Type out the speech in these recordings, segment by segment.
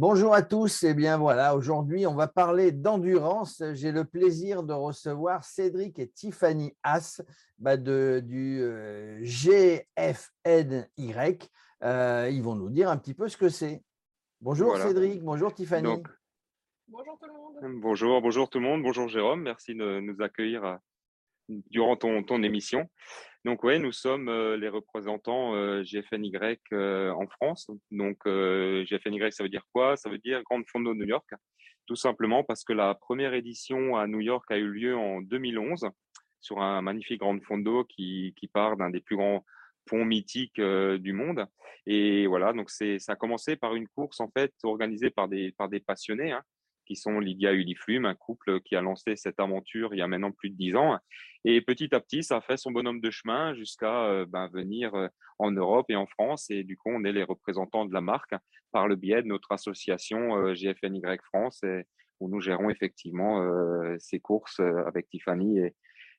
Bonjour à tous. Et eh bien voilà, aujourd'hui, on va parler d'endurance. J'ai le plaisir de recevoir Cédric et Tiffany Haas bah, de, du euh, GFNY. Euh, ils vont nous dire un petit peu ce que c'est. Bonjour Cédric, bonjour Tiffany. bonjour tout le monde. Bonjour, bonjour tout le monde. Bonjour Jérôme, merci de nous accueillir euh, durant ton, ton émission. Donc oui, nous sommes euh, les représentants euh, GFNY euh, en France. Donc GFNY, ça veut dire quoi? Ça veut dire Grande Fondo New York, tout simplement parce que la première édition à New York a eu lieu en 2011 sur un magnifique Grande Fondo qui, qui part d'un des plus grands ponts mythiques du monde. Et voilà, donc ça a commencé par une course en fait organisée par des par des passionnés. Hein, qui sont Lydia Uliflume, un couple qui a lancé cette aventure il y a maintenant plus de dix ans. Et petit à petit, ça a fait son bonhomme de chemin jusqu'à euh, ben, venir euh, en Europe et en France. Et du coup, on est les représentants de la marque par le biais de notre association euh, GFNY France, où nous gérons effectivement ces courses avec Tiffany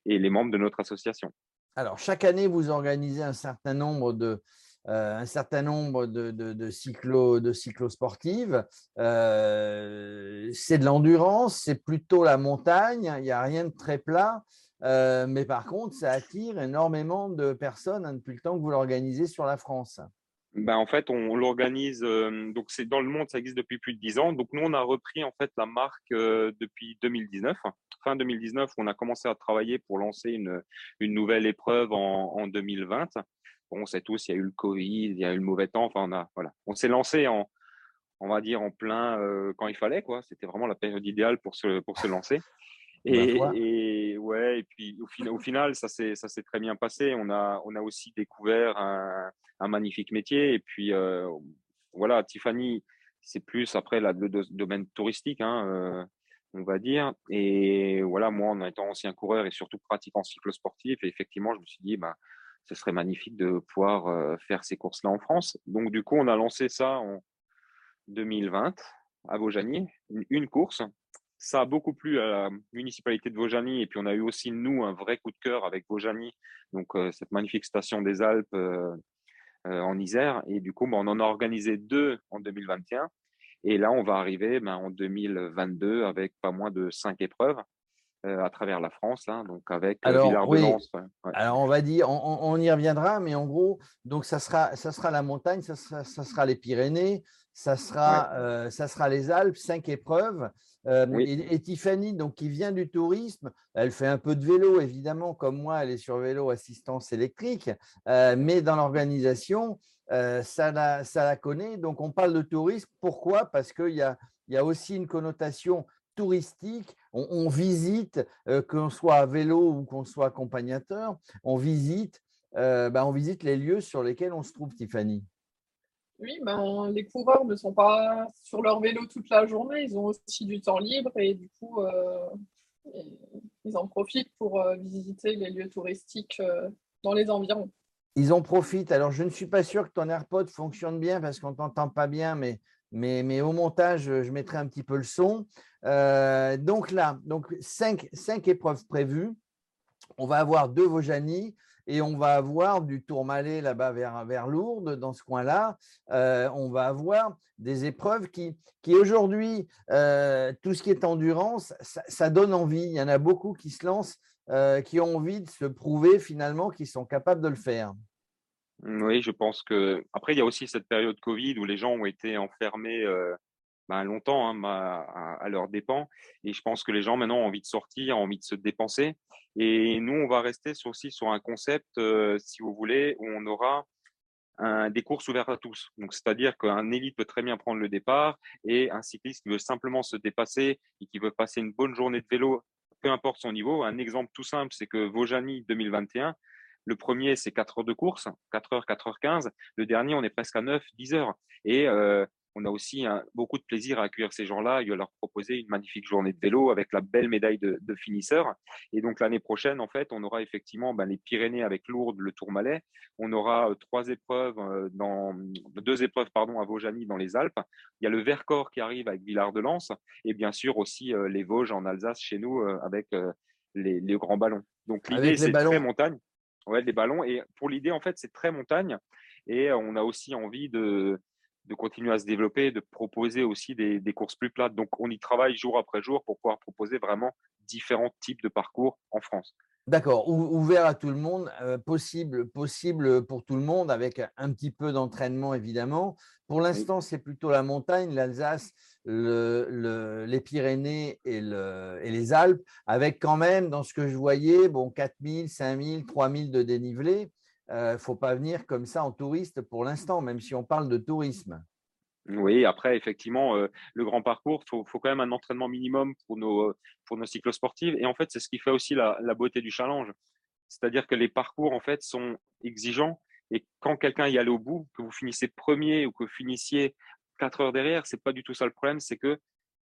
et, les membres de notre association. Alors, chaque année, vous organisez un certain nombre de, un certain nombre de, de, cyclo, de cyclosportives. Euh, c'est de l'endurance, c'est plutôt la montagne, il n'y a rien de très plat. Euh, mais par contre, ça attire énormément de personnes hein, depuis le temps que vous l'organisez sur la France. Ben, en fait, on, l'organise, donc c'est dans le monde, ça existe depuis plus de 10 ans. Donc nous, on a repris en fait la marque depuis 2019. Fin 2019, on a commencé à travailler pour lancer une, une nouvelle épreuve en 2020 on sait tous, il y a eu le Covid, il y a eu le mauvais temps. Enfin, on a, voilà, on s'est lancé en, on va dire en plein euh, quand il fallait, quoi. C'était vraiment la période idéale pour se, pour se lancer. Et, ouais, et puis au, final, ça s'est, ça s'est très bien passé. On a, on a aussi découvert un, magnifique métier. Et puis euh, voilà, Tiffany, c'est plus après le domaine touristique, hein, euh, on va dire. Et voilà, moi, en étant ancien coureur et surtout pratiquant cyclosportif, et effectivement, je me suis dit, bah, ce serait magnifique de pouvoir euh, faire ces courses-là en France. Donc, du coup, on a lancé ça en 2020 à Vaujany, une course. Ça a beaucoup plu à la municipalité de Vaujany et puis on a eu aussi, nous, un vrai coup de cœur avec Vaujany, donc euh, cette magnifique station des Alpes euh, en Isère. Et du coup, ben, on en a organisé deux en 2021. Et là, on va arriver ben, en 2022 avec pas moins de cinq épreuves. Euh, à travers la France, hein, donc avec euh, Alors, oui. Alors on va dire, on, y reviendra, mais en gros, donc ça sera, ça sera la montagne, ça sera, ça sera les Pyrénées, ça sera, euh, ça sera les Alpes, cinq épreuves. et, Tiffany, donc qui vient du tourisme, elle fait un peu de vélo évidemment, comme moi, elle est sur vélo assistance électrique, mais dans l'organisation, ça, la, ça la connaît. Donc on parle de tourisme. Pourquoi? Parce qu'il y a, y a aussi une connotation touristique, on, visite, euh, qu'on soit à vélo ou qu'on soit accompagnateur, on visite, euh, ben, on visite les lieux sur lesquels on se trouve, Tiffany. Oui, ben, les coureurs ne sont pas sur leur vélo toute la journée, ils ont aussi du temps libre et du coup, euh, ils en profitent pour visiter les lieux touristiques dans les environs. Ils en profitent. Alors, je ne suis pas sûr que ton AirPod fonctionne bien parce qu'on ne t'entend pas bien, mais mais, au montage, je mettrai un petit peu le son. Euh, donc là, donc cinq, épreuves prévues. On va avoir deux Vaujany et on va avoir du Tourmalet là-bas vers, vers Lourdes, dans ce coin-là. Euh, on va avoir des épreuves qui, qui aujourd'hui, euh, tout ce qui est endurance, ça, donne envie. Il y en a beaucoup qui se lancent, qui ont envie de se prouver finalement qu'ils sont capables de le faire. Oui, je pense que. Après, il y a aussi cette période Covid où les gens ont été enfermés ben, longtemps hein, à, à leurs dépens. Et je pense que les gens maintenant ont envie de sortir, ont envie de se dépenser. Et nous, on va rester aussi sur un concept, euh, si vous voulez, où on aura des courses ouvertes à tous. Donc, c'est-à-dire qu'un élite peut très bien prendre le départ et un cycliste qui veut simplement se dépasser et qui veut passer une bonne journée de vélo, peu importe son niveau. Un exemple tout simple, c'est que Vaujany 2021, le premier, c'est 4 heures de course, 4 heures, 4 heures 15. Le dernier, on est presque à 9, 10 heures. Et euh, on a aussi beaucoup de plaisir à accueillir ces gens-là et à leur proposer une magnifique journée de vélo avec la belle médaille de, de finisseur. Et donc l'année prochaine, en fait, on aura effectivement ben, les Pyrénées avec Lourdes, le Tourmalet. On aura euh, trois épreuves euh, dans deux épreuves pardon à Vaujany dans les Alpes. Il y a le Vercors qui arrive avec Villard de Lans et bien sûr aussi les Vosges en Alsace chez nous avec les, les, grands ballons. Donc l'idée c'est très montagne. Ouais, des ballons. Et pour l'idée, en fait, c'est très montagne. Et on a aussi envie de, de continuer à se développer, de proposer aussi des, des, courses plus plates. Donc, on y travaille jour après jour pour pouvoir proposer vraiment différents types de parcours en France. D'accord, ouvert à tout le monde, euh, possible, possible pour tout le monde avec un petit peu d'entraînement évidemment. Pour l'instant, c'est plutôt la montagne, l'Alsace, le, les Pyrénées et, le, et, les Alpes, avec quand même, dans ce que je voyais, bon, 4000, 5000, 3000 de dénivelé. Il euh, ne faut pas venir comme ça en touriste pour l'instant, même si on parle de tourisme. Oui, après, effectivement, euh, le grand parcours, il faut, quand même un entraînement minimum pour nos, pour nos cyclosportives. Et en fait, c'est ce qui fait aussi la, beauté du challenge. C'est-à-dire que les parcours, en fait, sont exigeants. Et quand quelqu'un y allait au bout, que vous finissez premier ou que vous finissiez quatre heures derrière, c'est pas du tout ça le problème. C'est que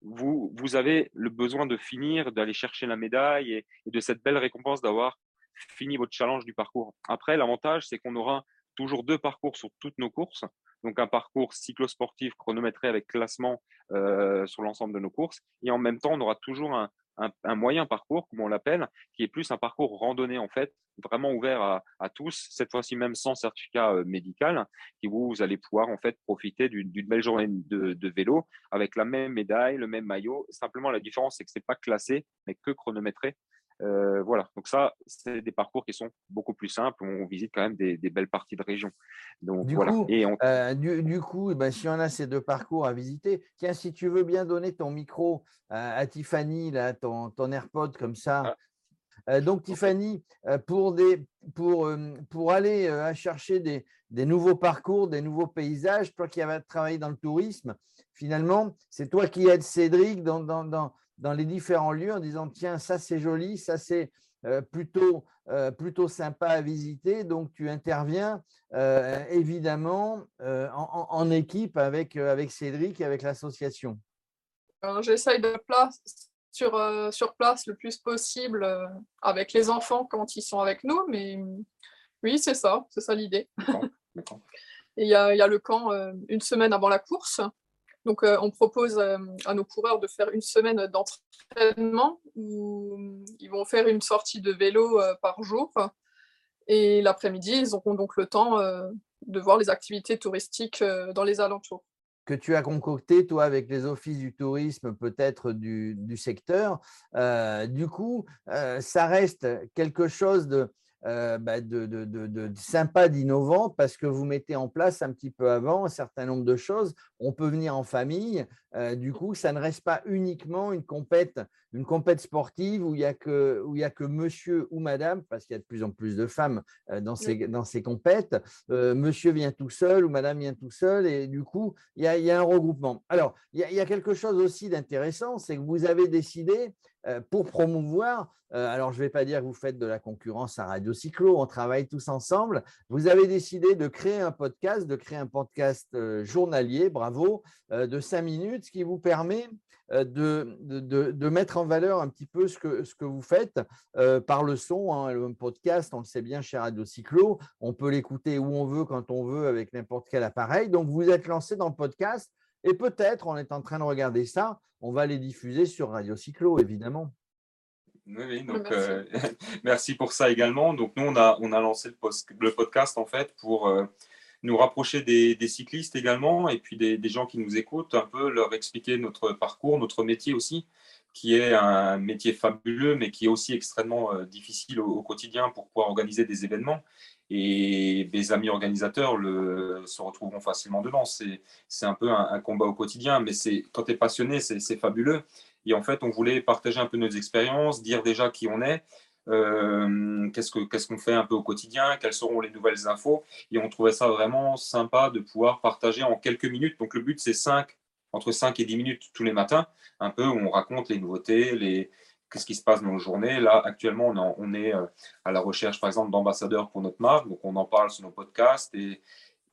vous, vous avez le besoin de finir, d'aller chercher la médaille et de cette belle récompense d'avoir fini votre challenge du parcours. Après, l'avantage, c'est qu'on aura toujours deux parcours sur toutes nos courses. Donc un parcours cyclosportif chronométré avec classement euh, sur l'ensemble de nos courses. Et en même temps, on aura toujours un, moyen parcours, comme on l'appelle, qui est plus un parcours randonnée en fait, vraiment ouvert à, tous, cette fois-ci même sans certificat euh, médical, qui vous, vous, allez pouvoir en fait profiter d'une belle journée de, de, vélo avec la même médaille, le même maillot. Simplement la différence, c'est que c'est pas classé, mais que chronométré. Euh, voilà, donc ça, c'est des parcours qui sont beaucoup plus simples. On visite quand même des, belles parties de région. Donc, du, voilà. coup, Et euh, du, coup, eh ben, si on a ces deux parcours à visiter, tiens, si tu veux bien donner ton micro à Tiffany, là, ton, ton AirPod comme ça. Ah. Euh, donc, Tiffany, pour, des, pour, pour aller chercher des, des, nouveaux parcours, des nouveaux paysages, toi qui as travaillé dans le tourisme, finalement, c'est toi qui aides Cédric dans, dans, dans, dans les différents lieux en disant tiens, ça c'est joli, ça c'est euh, plutôt, euh, plutôt sympa à visiter. Donc tu interviens euh, évidemment en, équipe avec, avec Cédric et avec l'association. J'essaye de place sur, sur place le plus possible avec les enfants quand ils sont avec nous, mais oui, c'est ça, c'est ça l'idée. Et il y, a, y a le camp une semaine avant la course. Donc, euh, on propose euh, à nos coureurs de faire une semaine d'entraînement où ils vont faire une sortie de vélo euh, par jour. Et l'après-midi, ils auront donc le temps de voir les activités touristiques dans les alentours. Que tu as concocté, toi, avec les offices du tourisme, peut-être du, du, secteur. du coup, ça reste quelque chose de, euh, bah, de, de, de, sympa, d'innovant, parce que vous mettez en place un petit peu avant un certain nombre de choses. On peut venir en famille. Euh, du coup, ça ne reste pas uniquement une compète, une compète sportive où il n'y a, que, où il y a que monsieur ou madame, parce qu'il y a de plus en plus de femmes euh, dans, ces, dans ces compètes. monsieur vient tout seul ou madame vient tout seul, et du coup, il y a, il y a un regroupement. Alors, il y a, il y a quelque chose aussi d'intéressant, c'est que vous avez décidé euh, pour promouvoir, euh, alors je ne vais pas dire que vous faites de la concurrence à Radio Cyclo, on travaille tous ensemble. Vous avez décidé de créer un podcast, de créer un podcast euh, journalier, bravo, de cinq minutes, ce qui vous permet de, de, mettre en valeur un petit peu ce que, ce que vous faites par le son. Hein, le podcast, on le sait bien chez Radio Cyclo, on peut l'écouter où on veut, quand on veut, avec n'importe quel appareil. Donc, vous êtes lancé dans le podcast et peut-être, on est en train de regarder ça, on va les diffuser sur Radio Cyclo, évidemment. Oui, donc euh, merci. pour ça également. Donc nous, on a, on a lancé le, le podcast en fait pour euh, nous rapprocher des, cyclistes également et puis des, gens qui nous écoutent, un peu leur expliquer notre parcours, notre métier aussi, qui est un métier fabuleux mais qui est aussi extrêmement euh, difficile au, quotidien pour pouvoir organiser des événements et mes amis organisateurs se retrouveront facilement dedans. C'est un peu un, combat au quotidien, mais quand tu es passionné, c'est fabuleux. Et en fait, on voulait partager un peu nos expériences, dire déjà qui on est, euh, qu'est-ce qu'on fait un peu au quotidien, quelles seront les nouvelles infos. Et on trouvait ça vraiment sympa de pouvoir partager en quelques minutes. Donc le but, c'est 5, entre 5 et 10 minutes tous les matins, un peu où on raconte les nouveautés, les, qu'est-ce qui se passe dans nos journées. Là, actuellement, on, est euh, à la recherche, par exemple, d'ambassadeurs pour notre marque. Donc, on en parle sur nos podcasts. Et,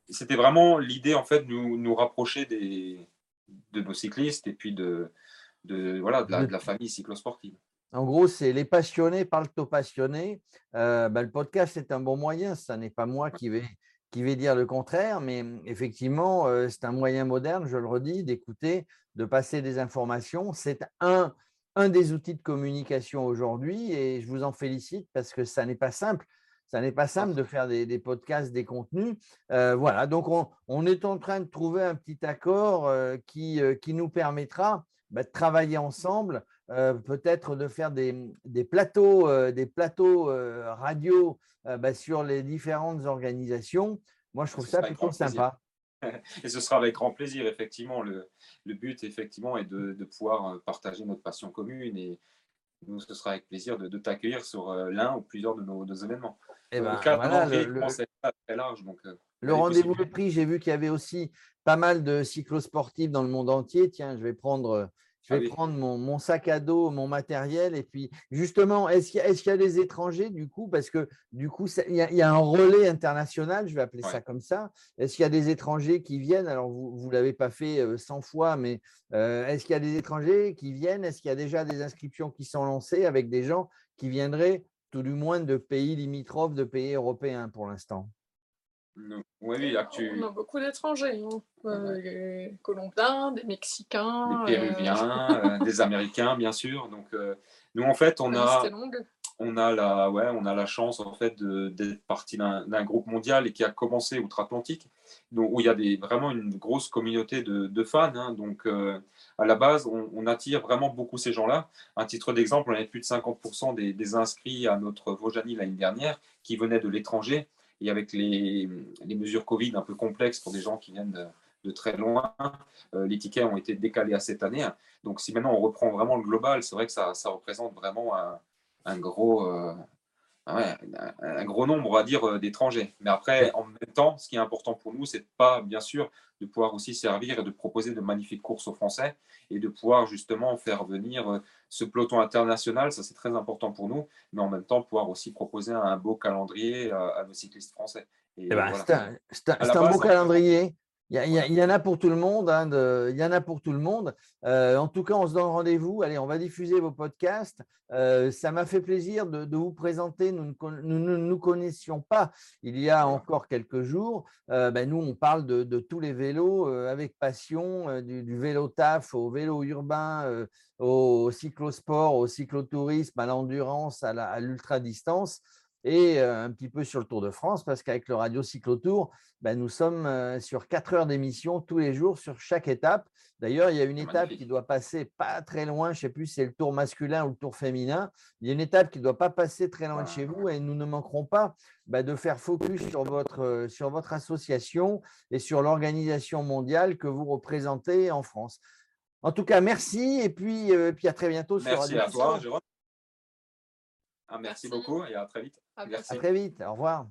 c'était vraiment l'idée, en fait, de nous, rapprocher des, de nos cyclistes et puis de, de, voilà, de, la, famille cyclosportive. En gros, c'est les passionnés parlent aux passionnés. Euh, ben, le podcast, c'est un bon moyen. Ce n'est pas moi qui vais, qui vais dire le contraire, mais effectivement, euh, c'est un moyen moderne, je le redis, d'écouter, de passer des informations. C'est un un des outils de communication aujourd'hui et je vous en félicite parce que ça n'est pas simple. Ça n'est pas simple de faire des, podcasts, des contenus. Euh, voilà, donc on, est en train de trouver un petit accord euh, qui, qui nous permettra bah, de travailler ensemble, peut-être de faire des, plateaux, des plateaux radio bah, sur les différentes organisations. Moi, je trouve ça plutôt sympa. Et ce sera avec grand plaisir, effectivement. Le, le but, effectivement, est de, de, pouvoir partager notre passion commune et nous, ce sera avec plaisir de, de t'accueillir sur euh, l'un ou plusieurs de nos, événements. Et eh ben, voilà, le, très large. Donc, euh, le rendez-vous est pris. J'ai vu qu'il y avait aussi pas mal de cyclosportifs dans le monde entier. Tiens, je vais prendre je vais ah prendre mon, sac à dos, mon matériel. Et puis, justement, est-ce qu'il y, a des étrangers du coup? Parce que du coup, il y, a un relais international, je vais appeler ça comme ça. Est-ce qu'il y a des étrangers qui viennent? Alors, vous ne l'avez pas fait 100 euh, fois, mais euh, est-ce qu'il y a des étrangers qui viennent? Est-ce qu'il y a déjà des inscriptions qui sont lancées avec des gens qui viendraient tout du moins de pays limitrophes, de pays européens pour l'instant? Oui, On a beaucoup d'étrangers, hein. euh, des Colombiens, des Mexicains, des Péruviens, euh, des Américains, bien sûr. Donc, euh, nous, en fait, on a, on a la, ouais, on a la chance en fait d'être partie d'un groupe mondial et qui a commencé outre-Atlantique, où il y a des, vraiment une grosse communauté de, fans. Hein. donc, à la base, on, attire vraiment beaucoup ces gens-là. Un titre d'exemple, on avait plus de 50% des, des, inscrits à notre Vojani l'année dernière qui venaient de l'étranger. Et avec les, mesures Covid un peu complexes pour des gens qui viennent de, très loin, euh, les tickets ont été décalés à cette année. Donc si maintenant on reprend vraiment le global, c'est vrai que ça, représente vraiment un, un gros, euh, un, gros nombre, on va dire, euh, d'étrangers. Mais après, en même temps, ce qui est important pour nous, c'est pas, bien sûr, de pouvoir aussi servir et de proposer de magnifiques courses aux Français et de pouvoir justement faire venir euh, ce peloton international. Ça, c'est très important pour nous, mais en même temps, pouvoir aussi proposer un beau calendrier à, nos cyclistes français. Et eh ben, C'est un, beau calendrier. Il y, en a pour tout le monde. Hein, il y en a pour tout le monde. Euh, en tout cas, on se donne rendez-vous. Allez, on va diffuser vos podcasts. Euh, ça m'a fait plaisir de, vous présenter. Nous ne nous, connaissions pas il y a encore quelques jours. Euh, ben, nous, on parle de, tous les vélos avec passion, du, vélo taf au vélo urbain, au cyclosport, au cyclotourisme, à l'endurance, à l'ultra-distance et un petit peu sur le Tour de France, parce qu'avec le Radio Cyclotour, ben, nous sommes sur quatre heures d'émission tous les jours sur chaque étape. D'ailleurs, il y a une étape qui doit passer pas très loin, je ne sais plus si c'est le tour masculin ou le tour féminin. Il y a une étape qui ne doit pas passer très loin de chez vous et nous ne manquerons pas ben, de faire focus sur votre, sur votre association et sur l'organisation mondiale que vous représentez en France. En tout cas, merci et puis, puis à très bientôt sur Radio à toi, Jérôme. Ah, merci, beaucoup et à très vite. À très vite. Au revoir.